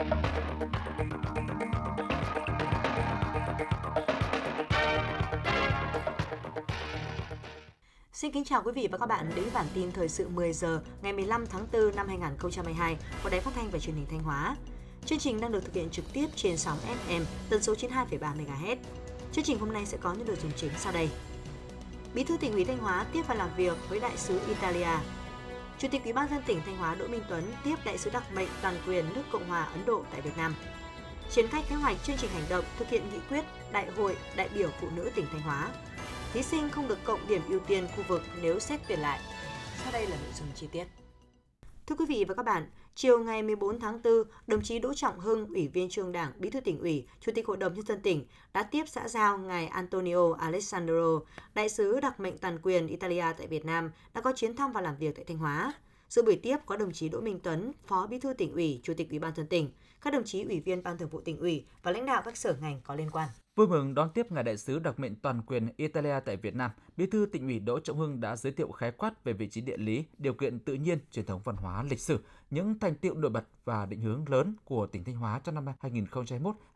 Xin kính chào quý vị và các bạn đến bản tin thời sự 10 giờ ngày 15 tháng 4 năm 2022 của Đài Phát thanh và Truyền hình Thanh Hóa. Chương trình đang được thực hiện trực tiếp trên sóng FM tần số 92,3 MHz. Chương trình hôm nay sẽ có những nội dung chính sau đây. Bí thư tỉnh ủy Thanh Hóa tiếp và làm việc với đại sứ Italia. Chủ tịch Ủy ban dân tỉnh Thanh Hóa Đỗ Minh Tuấn tiếp đại sứ đặc mệnh toàn quyền nước Cộng hòa Ấn Độ tại Việt Nam. Triển khai kế hoạch chương trình hành động thực hiện nghị quyết Đại hội đại biểu phụ nữ tỉnh Thanh Hóa thí sinh không được cộng điểm ưu tiên khu vực nếu xét tuyển lại. Sau đây là nội dung chi tiết. Thưa quý vị và các bạn, chiều ngày 14 tháng 4, đồng chí Đỗ Trọng Hưng, Ủy viên Trung Đảng, Bí thư tỉnh ủy, Chủ tịch Hội đồng nhân dân tỉnh đã tiếp xã giao ngài Antonio Alessandro, đại sứ đặc mệnh toàn quyền Italia tại Việt Nam đã có chuyến thăm và làm việc tại Thanh Hóa. Sự buổi tiếp có đồng chí Đỗ Minh Tuấn, Phó Bí thư tỉnh ủy, Chủ tịch Ủy ban dân tỉnh, các đồng chí ủy viên Ban Thường vụ tỉnh ủy và lãnh đạo các sở ngành có liên quan. Vui mừng đón tiếp ngài đại sứ đặc mệnh toàn quyền Italia tại Việt Nam, Bí thư tỉnh ủy Đỗ Trọng Hưng đã giới thiệu khái quát về vị trí địa lý, điều kiện tự nhiên, truyền thống văn hóa, lịch sử, những thành tiệu nổi bật và định hướng lớn của tỉnh Thanh Hóa trong năm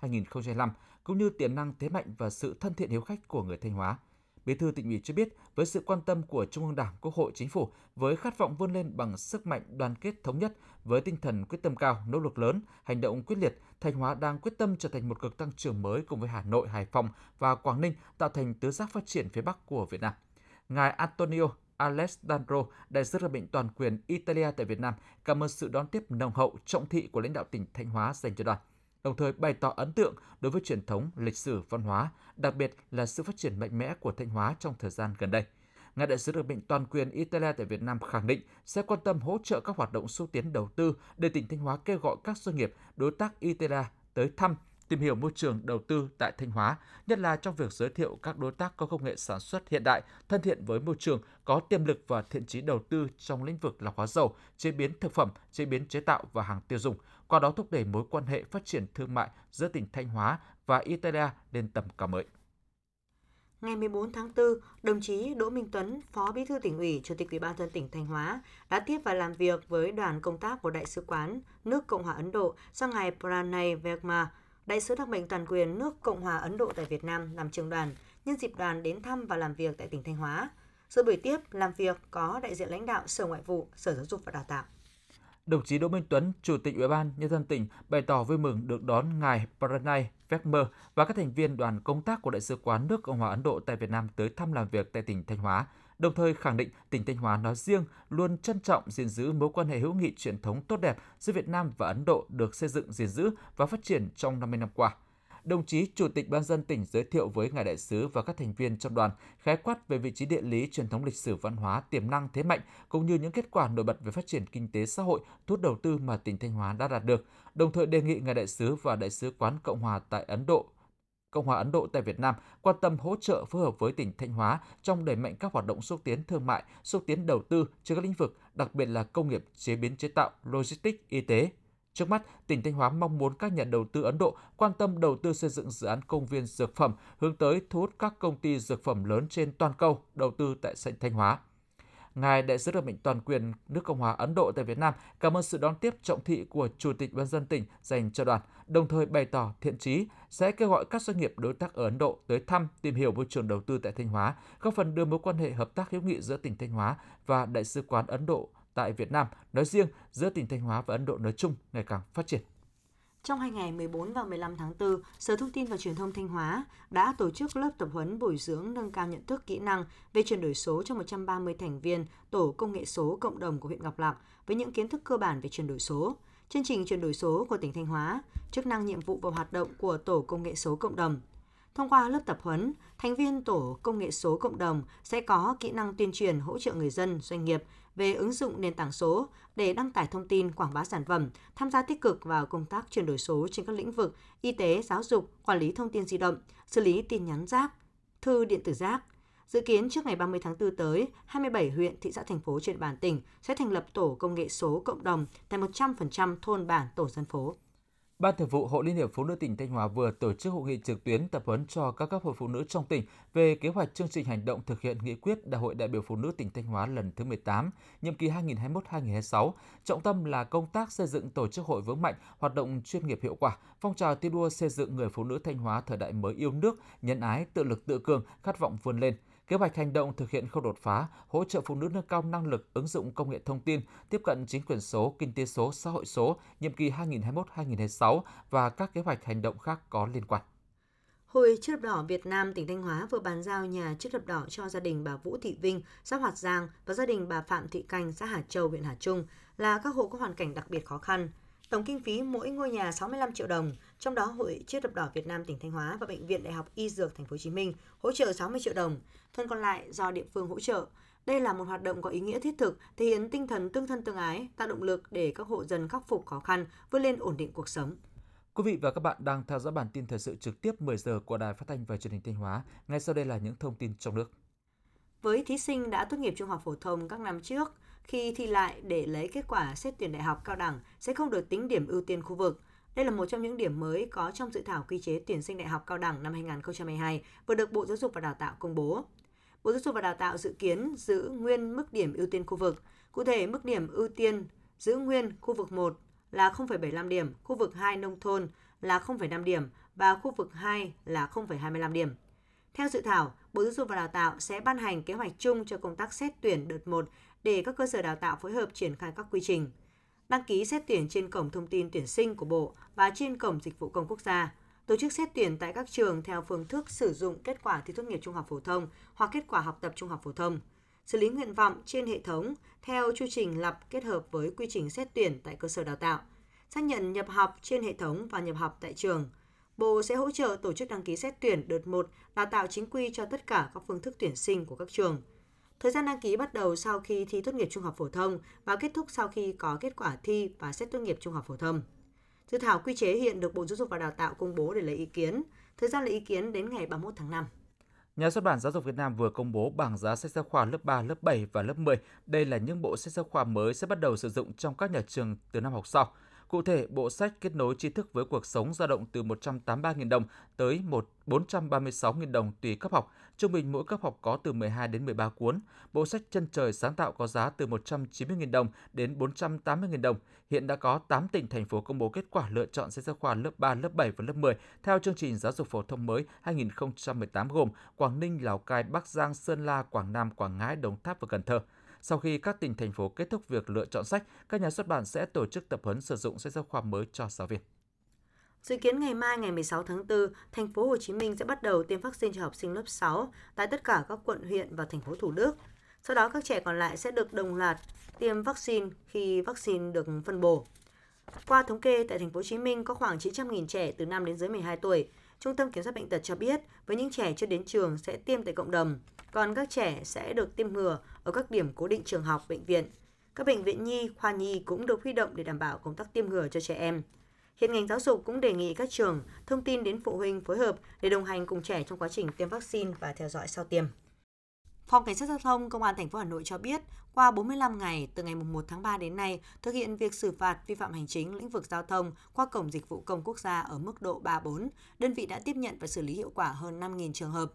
2021-2025, cũng như tiềm năng thế mạnh và sự thân thiện hiếu khách của người Thanh Hóa. Bí thư tỉnh ủy cho biết, với sự quan tâm của Trung ương Đảng, Quốc hội, Chính phủ, với khát vọng vươn lên bằng sức mạnh đoàn kết thống nhất, với tinh thần quyết tâm cao, nỗ lực lớn, hành động quyết liệt, Thanh Hóa đang quyết tâm trở thành một cực tăng trưởng mới cùng với Hà Nội, Hải Phòng và Quảng Ninh tạo thành tứ giác phát triển phía Bắc của Việt Nam. Ngài Antonio Alessandro, đại sứ đặc mệnh toàn quyền Italia tại Việt Nam, cảm ơn sự đón tiếp nồng hậu, trọng thị của lãnh đạo tỉnh Thanh Hóa dành cho đoàn đồng thời bày tỏ ấn tượng đối với truyền thống, lịch sử, văn hóa, đặc biệt là sự phát triển mạnh mẽ của Thanh Hóa trong thời gian gần đây. Ngài đại sứ đặc mệnh toàn quyền Italia tại Việt Nam khẳng định sẽ quan tâm hỗ trợ các hoạt động xúc tiến đầu tư để tỉnh Thanh Hóa kêu gọi các doanh nghiệp đối tác Italia tới thăm, tìm hiểu môi trường đầu tư tại Thanh Hóa, nhất là trong việc giới thiệu các đối tác có công nghệ sản xuất hiện đại, thân thiện với môi trường, có tiềm lực và thiện chí đầu tư trong lĩnh vực lọc hóa dầu, chế biến thực phẩm, chế biến chế tạo và hàng tiêu dùng, qua đó thúc đẩy mối quan hệ phát triển thương mại giữa tỉnh Thanh Hóa và Italia lên tầm cao mới. Ngày 14 tháng 4, đồng chí Đỗ Minh Tuấn, Phó Bí thư tỉnh ủy, Chủ tịch Ủy ban dân tỉnh Thanh Hóa đã tiếp và làm việc với đoàn công tác của Đại sứ quán nước Cộng hòa Ấn Độ do ngài Pranay Verma, Đại sứ đặc mệnh toàn quyền nước Cộng hòa Ấn Độ tại Việt Nam làm trường đoàn, nhân dịp đoàn đến thăm và làm việc tại tỉnh Thanh Hóa. Sự buổi tiếp làm việc có đại diện lãnh đạo Sở Ngoại vụ, Sở Giáo dục và Đào tạo. Đồng chí Đỗ Minh Tuấn, Chủ tịch Ủy ban Nhân dân tỉnh bày tỏ vui mừng được đón ngài Pranay Vekmer và các thành viên đoàn công tác của Đại sứ quán nước Cộng hòa Ấn Độ tại Việt Nam tới thăm làm việc tại tỉnh Thanh Hóa, đồng thời khẳng định tỉnh Thanh Hóa nói riêng luôn trân trọng gìn giữ mối quan hệ hữu nghị truyền thống tốt đẹp giữa Việt Nam và Ấn Độ được xây dựng gìn giữ và phát triển trong 50 năm qua đồng chí Chủ tịch Ban dân tỉnh giới thiệu với ngài đại sứ và các thành viên trong đoàn khái quát về vị trí địa lý, truyền thống lịch sử văn hóa, tiềm năng thế mạnh cũng như những kết quả nổi bật về phát triển kinh tế xã hội, thu hút đầu tư mà tỉnh Thanh Hóa đã đạt được. Đồng thời đề nghị ngài đại sứ và đại sứ quán Cộng hòa tại Ấn Độ Cộng hòa Ấn Độ tại Việt Nam quan tâm hỗ trợ phối hợp với tỉnh Thanh Hóa trong đẩy mạnh các hoạt động xúc tiến thương mại, xúc tiến đầu tư trên các lĩnh vực, đặc biệt là công nghiệp, chế biến chế tạo, logistics, y tế, Trước mắt, tỉnh Thanh Hóa mong muốn các nhà đầu tư Ấn Độ quan tâm đầu tư xây dựng dự án công viên dược phẩm hướng tới thu hút các công ty dược phẩm lớn trên toàn cầu đầu tư tại tỉnh Thanh Hóa. Ngài Đại sứ đặc mệnh toàn quyền nước Cộng hòa Ấn Độ tại Việt Nam cảm ơn sự đón tiếp trọng thị của Chủ tịch Ban dân tỉnh dành cho đoàn, đồng thời bày tỏ thiện chí sẽ kêu gọi các doanh nghiệp đối tác ở Ấn Độ tới thăm, tìm hiểu môi trường đầu tư tại Thanh Hóa, góp phần đưa mối quan hệ hợp tác hữu nghị giữa tỉnh Thanh Hóa và Đại sứ quán Ấn Độ tại Việt Nam nói riêng giữa tỉnh Thanh Hóa và Ấn Độ nói chung ngày càng phát triển. Trong hai ngày 14 và 15 tháng 4, Sở Thông tin và Truyền thông Thanh Hóa đã tổ chức lớp tập huấn bồi dưỡng nâng cao nhận thức kỹ năng về chuyển đổi số cho 130 thành viên Tổ công nghệ số cộng đồng của huyện Ngọc Lặc với những kiến thức cơ bản về chuyển đổi số, chương trình chuyển đổi số của tỉnh Thanh Hóa, chức năng nhiệm vụ và hoạt động của Tổ công nghệ số cộng đồng. Thông qua lớp tập huấn, thành viên Tổ công nghệ số cộng đồng sẽ có kỹ năng tuyên truyền hỗ trợ người dân, doanh nghiệp về ứng dụng nền tảng số để đăng tải thông tin, quảng bá sản phẩm, tham gia tích cực vào công tác chuyển đổi số trên các lĩnh vực y tế, giáo dục, quản lý thông tin di động, xử lý tin nhắn rác, thư điện tử rác. Dự kiến trước ngày 30 tháng 4 tới, 27 huyện, thị xã, thành phố trên địa bàn tỉnh sẽ thành lập tổ công nghệ số cộng đồng tại 100% thôn bản tổ dân phố. Ban Thường vụ Hội Liên hiệp Phụ nữ tỉnh Thanh Hóa vừa tổ chức hội nghị trực tuyến tập huấn cho các cấp hội phụ nữ trong tỉnh về kế hoạch chương trình hành động thực hiện nghị quyết Đại hội đại biểu phụ nữ tỉnh Thanh Hóa lần thứ 18, nhiệm kỳ 2021-2026. Trọng tâm là công tác xây dựng tổ chức hội vững mạnh, hoạt động chuyên nghiệp hiệu quả, phong trào thi đua xây dựng người phụ nữ Thanh Hóa thời đại mới yêu nước, nhân ái, tự lực tự cường, khát vọng vươn lên – Kế hoạch hành động thực hiện khâu đột phá, hỗ trợ phụ nữ nâng cao năng lực ứng dụng công nghệ thông tin, tiếp cận chính quyền số, kinh tế số, xã hội số, nhiệm kỳ 2021-2026 và các kế hoạch hành động khác có liên quan. Hội chữ thập đỏ Việt Nam tỉnh Thanh Hóa vừa bàn giao nhà chữ thập đỏ cho gia đình bà Vũ Thị Vinh, xã Hoạt Giang và gia đình bà Phạm Thị Canh, xã Hà Châu, huyện Hà Trung là các hộ có hoàn cảnh đặc biệt khó khăn. Tổng kinh phí mỗi ngôi nhà 65 triệu đồng, trong đó Hội Chữ thập đỏ Việt Nam tỉnh Thanh Hóa và Bệnh viện Đại học Y Dược Thành phố Hồ Chí Minh hỗ trợ 60 triệu đồng, phần còn lại do địa phương hỗ trợ. Đây là một hoạt động có ý nghĩa thiết thực, thể hiện tinh thần tương thân tương ái, tạo động lực để các hộ dân khắc phục khó khăn, vươn lên ổn định cuộc sống. Quý vị và các bạn đang theo dõi bản tin thời sự trực tiếp 10 giờ của Đài Phát thanh và Truyền hình Thanh Hóa. Ngay sau đây là những thông tin trong nước. Với thí sinh đã tốt nghiệp trung học phổ thông các năm trước, khi thi lại để lấy kết quả xét tuyển đại học cao đẳng sẽ không được tính điểm ưu tiên khu vực. Đây là một trong những điểm mới có trong dự thảo quy chế tuyển sinh đại học cao đẳng năm 2022 vừa được Bộ Giáo dục và Đào tạo công bố. Bộ Giáo dục và Đào tạo dự kiến giữ nguyên mức điểm ưu tiên khu vực. Cụ thể, mức điểm ưu tiên giữ nguyên khu vực 1 là 0,75 điểm, khu vực 2 nông thôn là 0,5 điểm và khu vực 2 là 0,25 điểm. Theo dự thảo, Bộ Giáo dục và Đào tạo sẽ ban hành kế hoạch chung cho công tác xét tuyển đợt 1 để các cơ sở đào tạo phối hợp triển khai các quy trình. Đăng ký xét tuyển trên cổng thông tin tuyển sinh của Bộ và trên cổng dịch vụ công quốc gia. Tổ chức xét tuyển tại các trường theo phương thức sử dụng kết quả thi tốt nghiệp trung học phổ thông hoặc kết quả học tập trung học phổ thông. Xử lý nguyện vọng trên hệ thống theo chu trình lập kết hợp với quy trình xét tuyển tại cơ sở đào tạo. Xác nhận nhập học trên hệ thống và nhập học tại trường. Bộ sẽ hỗ trợ tổ chức đăng ký xét tuyển đợt 1 đào tạo chính quy cho tất cả các phương thức tuyển sinh của các trường – Thời gian đăng ký bắt đầu sau khi thi tốt nghiệp trung học phổ thông và kết thúc sau khi có kết quả thi và xét tốt nghiệp trung học phổ thông. Dự thảo quy chế hiện được Bộ Giáo dục và Đào tạo công bố để lấy ý kiến. Thời gian lấy ý kiến đến ngày 31 tháng 5. Nhà xuất bản Giáo dục Việt Nam vừa công bố bảng giá sách giáo khoa lớp 3, lớp 7 và lớp 10. Đây là những bộ sách giáo khoa mới sẽ bắt đầu sử dụng trong các nhà trường từ năm học sau. Cụ thể, bộ sách kết nối tri thức với cuộc sống dao động từ 183.000 đồng tới 436.000 đồng tùy cấp học. Trung bình mỗi cấp học có từ 12 đến 13 cuốn. Bộ sách chân trời sáng tạo có giá từ 190.000 đồng đến 480.000 đồng. Hiện đã có 8 tỉnh thành phố công bố kết quả lựa chọn sách giáo khoa lớp 3, lớp 7 và lớp 10 theo chương trình giáo dục phổ thông mới 2018 gồm Quảng Ninh, Lào Cai, Bắc Giang, Sơn La, Quảng Nam, Quảng Ngãi, Đồng Tháp và Cần Thơ. Sau khi các tỉnh thành phố kết thúc việc lựa chọn sách, các nhà xuất bản sẽ tổ chức tập huấn sử dụng sách giáo khoa mới cho giáo viên. Dự kiến ngày mai ngày 16 tháng 4, thành phố Hồ Chí Minh sẽ bắt đầu tiêm vaccine cho học sinh lớp 6 tại tất cả các quận huyện và thành phố Thủ Đức. Sau đó các trẻ còn lại sẽ được đồng loạt tiêm vaccine khi vaccine được phân bổ. Qua thống kê tại thành phố Hồ Chí Minh có khoảng 900.000 trẻ từ 5 đến dưới 12 tuổi. Trung tâm Kiểm soát bệnh tật cho biết, với những trẻ chưa đến trường sẽ tiêm tại cộng đồng, còn các trẻ sẽ được tiêm ngừa ở các điểm cố định trường học, bệnh viện. Các bệnh viện nhi, khoa nhi cũng được huy động để đảm bảo công tác tiêm ngừa cho trẻ em. Hiện ngành giáo dục cũng đề nghị các trường thông tin đến phụ huynh phối hợp để đồng hành cùng trẻ trong quá trình tiêm vaccine và theo dõi sau tiêm. Phòng Cảnh sát Giao thông Công an thành phố Hà Nội cho biết, qua 45 ngày từ ngày 1 tháng 3 đến nay, thực hiện việc xử phạt vi phạm hành chính lĩnh vực giao thông qua Cổng Dịch vụ Công Quốc gia ở mức độ 3-4, đơn vị đã tiếp nhận và xử lý hiệu quả hơn 5.000 trường hợp.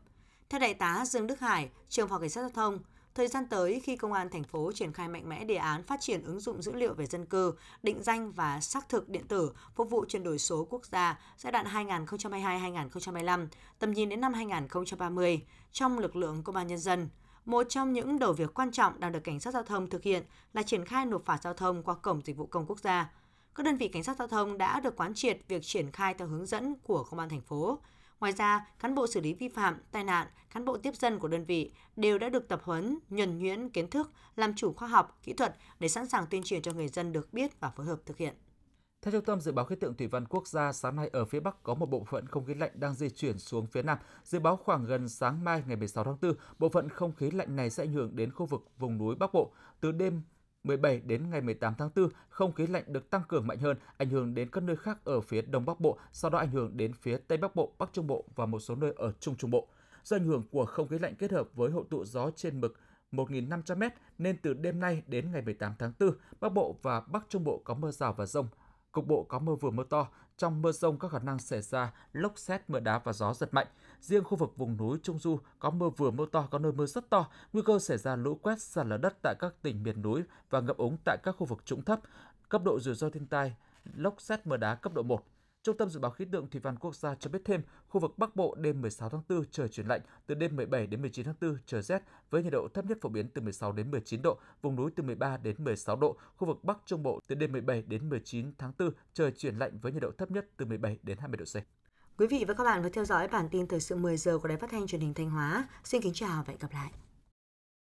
Theo Đại tá Dương Đức Hải, trường phòng Cảnh sát Giao thông, Thời gian tới, khi Công an thành phố triển khai mạnh mẽ đề án phát triển ứng dụng dữ liệu về dân cư, định danh và xác thực điện tử phục vụ chuyển đổi số quốc gia giai đoạn 2022-2025, tầm nhìn đến năm 2030 trong lực lượng công an nhân dân, một trong những đầu việc quan trọng đang được cảnh sát giao thông thực hiện là triển khai nộp phạt giao thông qua cổng dịch vụ công quốc gia. Các đơn vị cảnh sát giao thông đã được quán triệt việc triển khai theo hướng dẫn của công an thành phố, Ngoài ra, cán bộ xử lý vi phạm, tai nạn, cán bộ tiếp dân của đơn vị đều đã được tập huấn, nhuần nhuyễn kiến thức, làm chủ khoa học, kỹ thuật để sẵn sàng tuyên truyền cho người dân được biết và phối hợp thực hiện. Theo Trung tâm Dự báo Khí tượng Thủy văn Quốc gia, sáng nay ở phía Bắc có một bộ phận không khí lạnh đang di chuyển xuống phía Nam. Dự báo khoảng gần sáng mai ngày 16 tháng 4, bộ phận không khí lạnh này sẽ ảnh hưởng đến khu vực vùng núi Bắc Bộ. Từ đêm 17 đến ngày 18 tháng 4, không khí lạnh được tăng cường mạnh hơn, ảnh hưởng đến các nơi khác ở phía Đông Bắc Bộ, sau đó ảnh hưởng đến phía Tây Bắc Bộ, Bắc Trung Bộ và một số nơi ở Trung Trung Bộ. Do ảnh hưởng của không khí lạnh kết hợp với hội tụ gió trên mực 1.500m nên từ đêm nay đến ngày 18 tháng 4, Bắc Bộ và Bắc Trung Bộ có mưa rào và rông Cục bộ có mưa vừa mưa to, trong mưa rông có khả năng xảy ra lốc xét, mưa đá và gió giật mạnh. Riêng khu vực vùng núi Trung Du có mưa vừa mưa to, có nơi mưa rất to, nguy cơ xảy ra lũ quét, sạt lở đất tại các tỉnh miền núi và ngập úng tại các khu vực trũng thấp. Cấp độ rủi ro thiên tai, lốc xét mưa đá cấp độ 1. Trung tâm Dự báo Khí tượng Thủy văn Quốc gia cho biết thêm, khu vực Bắc Bộ đêm 16 tháng 4 trời chuyển lạnh, từ đêm 17 đến 19 tháng 4 trời rét với nhiệt độ thấp nhất phổ biến từ 16 đến 19 độ, vùng núi từ 13 đến 16 độ, khu vực Bắc Trung Bộ từ đêm 17 đến 19 tháng 4 trời chuyển lạnh với nhiệt độ thấp nhất từ 17 đến 20 độ C. Quý vị và các bạn vừa theo dõi bản tin thời sự 10 giờ của Đài Phát thanh Truyền hình Thanh Hóa. Xin kính chào và hẹn gặp lại.